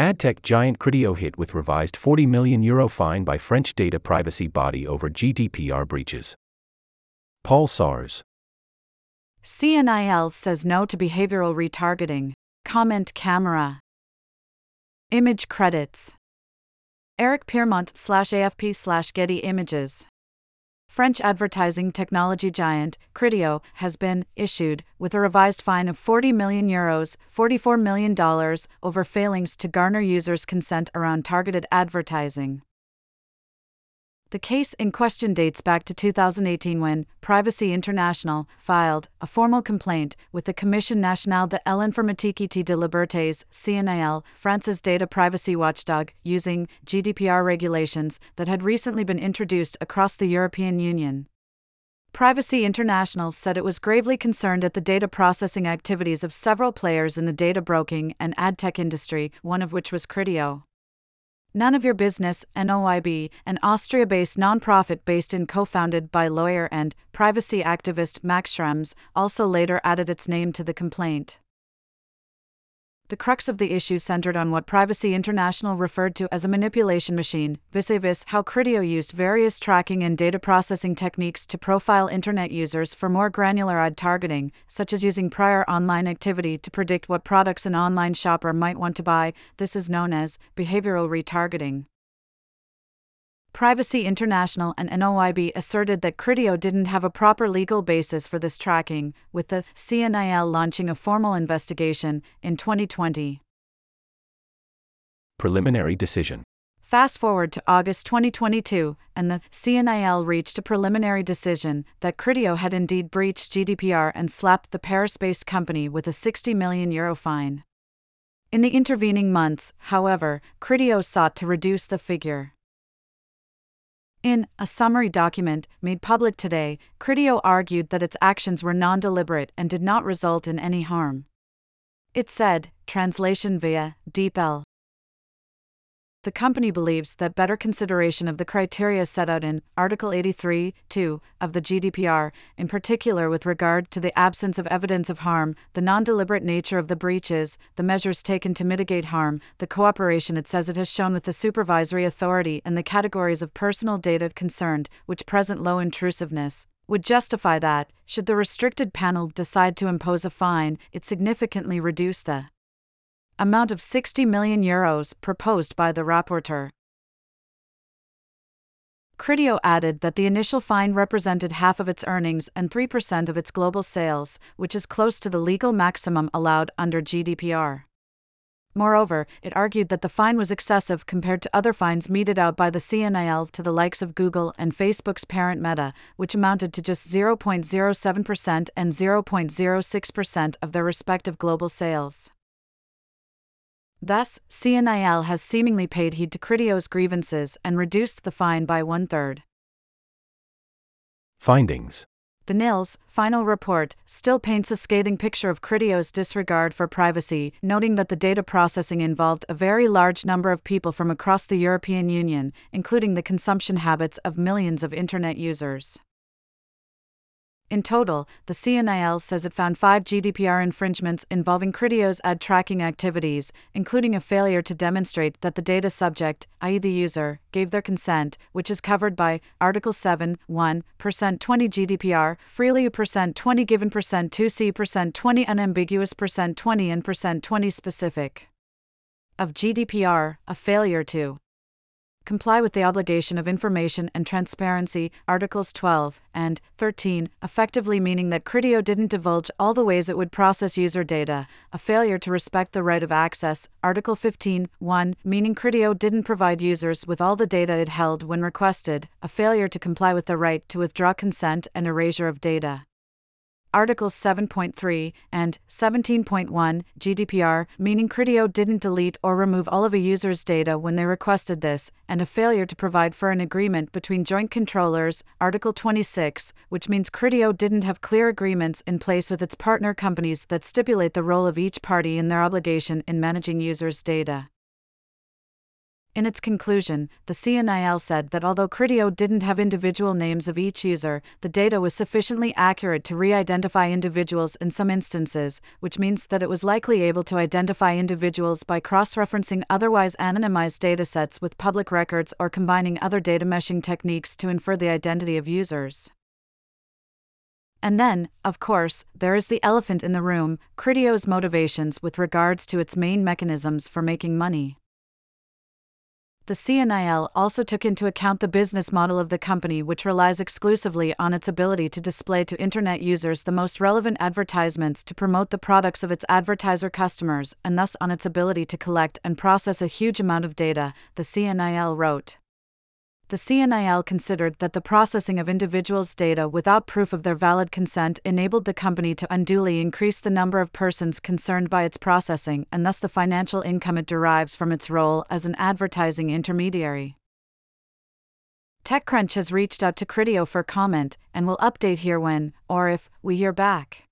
AdTech giant Criteo hit with revised 40 million euro fine by French data privacy body over GDPR breaches. Paul Sawers. CNIL says no to behavioral retargeting. Comment camera. Image credits. Eric Piermont slash AFP slash Getty Images. French advertising technology giant, Criteo, has been issued with a revised fine of 40 million euros, $44 million, over failings to garner users' consent around targeted advertising. The case in question dates back to 2018 when Privacy International filed a formal complaint with the Commission nationale de l'informatique et de libertés (CNIL), France's data privacy watchdog, using GDPR regulations that had recently been introduced across the European Union. Privacy International said it was gravely concerned at the data processing activities of several players in the data broking and ad tech industry, one of which was Criteo. None of Your Business, noyb, an Austria based nonprofit based in co founded by lawyer and privacy activist Max Schrems, also later added its name to the complaint. The crux of the issue centered on what Privacy International referred to as a manipulation machine, vis a vis how Criteo used various tracking and data processing techniques to profile Internet users for more granular ad targeting, such as using prior online activity to predict what products an online shopper might want to buy. This is known as behavioral retargeting. Privacy International and noyb asserted that Criteo didn't have a proper legal basis for this tracking, with the CNIL launching a formal investigation in 2020. Preliminary decision. Fast forward to August 2022, and the CNIL reached a preliminary decision that Criteo had indeed breached GDPR and slapped the Paris based company with a 60 million euro fine. In the intervening months, however, Criteo sought to reduce the figure. In a summary document made public today, Criteo argued that its actions were non deliberate and did not result in any harm. It said, translation via DeepL the company believes that better consideration of the criteria set out in Article 83 2 of the GDPR, in particular with regard to the absence of evidence of harm, the non deliberate nature of the breaches, the measures taken to mitigate harm, the cooperation it says it has shown with the supervisory authority, and the categories of personal data concerned, which present low intrusiveness, would justify that, should the restricted panel decide to impose a fine, it significantly reduce the amount of 60 million euros proposed by the rapporteur. Criteo added that the initial fine represented half of its earnings and 3% of its global sales, which is close to the legal maximum allowed under GDPR. Moreover, it argued that the fine was excessive compared to other fines meted out by the CNIL to the likes of Google and Facebook's parent Meta, which amounted to just 0.07% and 0.06% of their respective global sales. Thus, CNIL has seemingly paid heed to Criteo's grievances and reduced the fine by one third. Findings The CNIL's final report still paints a scathing picture of Criteo's disregard for privacy, noting that the data processing involved a very large number of people from across the European Union, including the consumption habits of millions of Internet users. In total, the CNIL says it found five GDPR infringements involving Criteo's ad tracking activities, including a failure to demonstrate that the data subject, i.e., the user, gave their consent, which is covered by Article 7, 1, percent 20 GDPR, freely percent 20 given percent 2C percent 20 unambiguous percent 20 and percent 20 specific. Of GDPR, a failure to comply with the obligation of information and transparency, Articles 12 and 13, effectively meaning that Criteo didn't divulge all the ways it would process user data, a failure to respect the right of access, Article 15 1, meaning Criteo didn't provide users with all the data it held when requested, a failure to comply with the right to withdraw consent and erasure of data. Articles 7.3 and 17.1 GDPR, meaning Criteo didn't delete or remove all of a user's data when they requested this, and a failure to provide for an agreement between joint controllers, Article 26, which means Criteo didn't have clear agreements in place with its partner companies that stipulate the role of each party in their obligation in managing users' data. In its conclusion, the CNIL said that although Criteo didn't have individual names of each user, the data was sufficiently accurate to re identify individuals in some instances, which means that it was likely able to identify individuals by cross referencing otherwise anonymized datasets with public records or combining other data meshing techniques to infer the identity of users. And then, of course, there is the elephant in the room Criteo's motivations with regards to its main mechanisms for making money. The CNIL also took into account the business model of the company, which relies exclusively on its ability to display to Internet users the most relevant advertisements to promote the products of its advertiser customers, and thus on its ability to collect and process a huge amount of data, the CNIL wrote the CNIL considered that the processing of individuals' data without proof of their valid consent enabled the company to unduly increase the number of persons concerned by its processing and thus the financial income it derives from its role as an advertising intermediary. TechCrunch has reached out to Criteo for comment and will update here when, or if, we hear back.